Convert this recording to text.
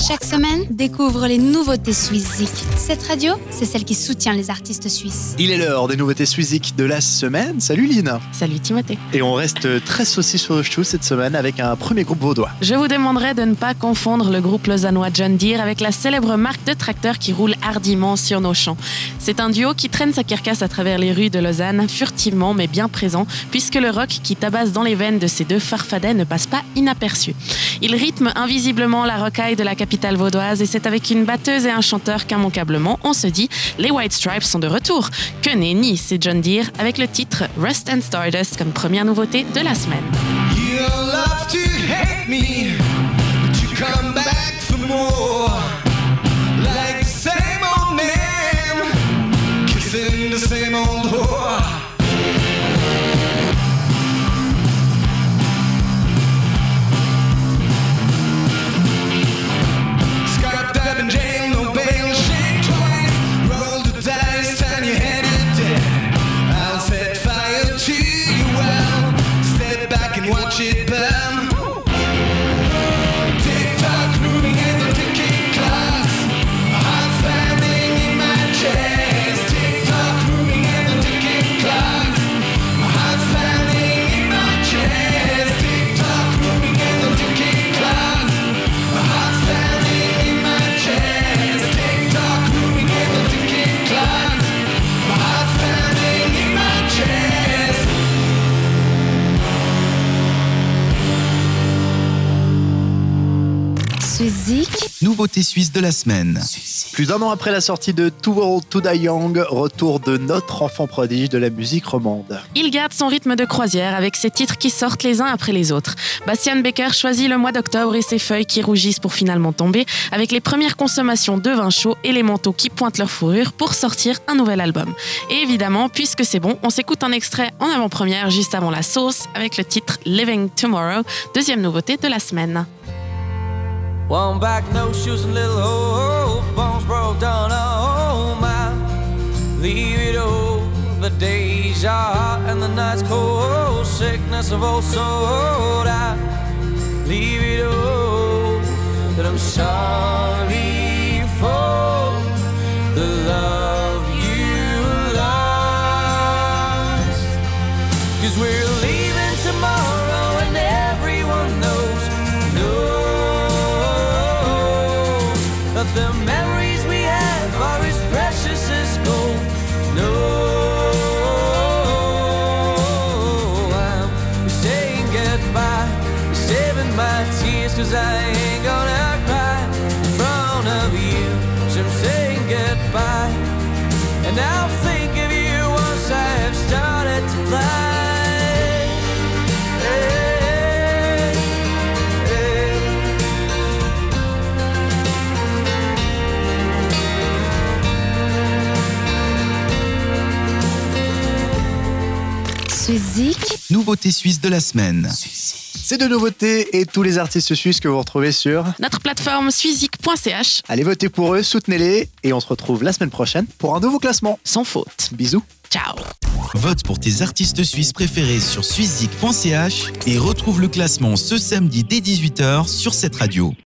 Chaque semaine, découvre les nouveautés Suisse Cette radio, c'est celle qui soutient les artistes suisses. Il est l'heure des nouveautés Suisse de la semaine. Salut Lina. Salut Timothée. Et on reste très saucis sur le chou cette semaine avec un premier groupe vaudois. Je vous demanderai de ne pas confondre le groupe lausannois John Deere avec la célèbre marque de tracteurs qui roule hardiment sur nos champs. C'est un duo qui traîne sa carcasse à travers les rues de Lausanne, furtivement mais bien présent, puisque le rock qui tabasse dans les veines de ces deux farfadets ne passe pas inaperçu. Il rythme invisiblement la rocaille de la capitale vaudoise et c'est avec une batteuse et un chanteur qu'immanquablement on se dit les White Stripes sont de retour. Que nenni, c'est John Deere avec le titre Rust and Stardust comme première nouveauté de la semaine. watch it burn. Nouveauté suisse de la semaine. Plus d'un an après la sortie de Too Old to Die Young, retour de notre enfant prodige de la musique romande. Il garde son rythme de croisière avec ses titres qui sortent les uns après les autres. Bastian Becker choisit le mois d'octobre et ses feuilles qui rougissent pour finalement tomber avec les premières consommations de vin chaud et les manteaux qui pointent leur fourrure pour sortir un nouvel album. Et évidemment, puisque c'est bon, on s'écoute un extrait en avant-première juste avant la sauce avec le titre Living Tomorrow, deuxième nouveauté de la semaine. One back, no shoes, and little hope. Bones broke down, oh my. Leave it all. The days are hot and the night's cold. Sickness of old soul. I leave it all. But I'm sorry for the love you lost. Cause we're saving my tears, cause I ain't gonna cry in front of you. So I'm saying goodbye, and I'll think of you once I have started to fly. Nouveauté suisse de la semaine. C'est de nouveautés et tous les artistes suisses que vous retrouvez sur notre plateforme suizik.ch. Allez voter pour eux, soutenez-les et on se retrouve la semaine prochaine pour un nouveau classement. Sans faute. Bisous. Ciao. Vote pour tes artistes suisses préférés sur suizik.ch et retrouve le classement ce samedi dès 18h sur cette radio.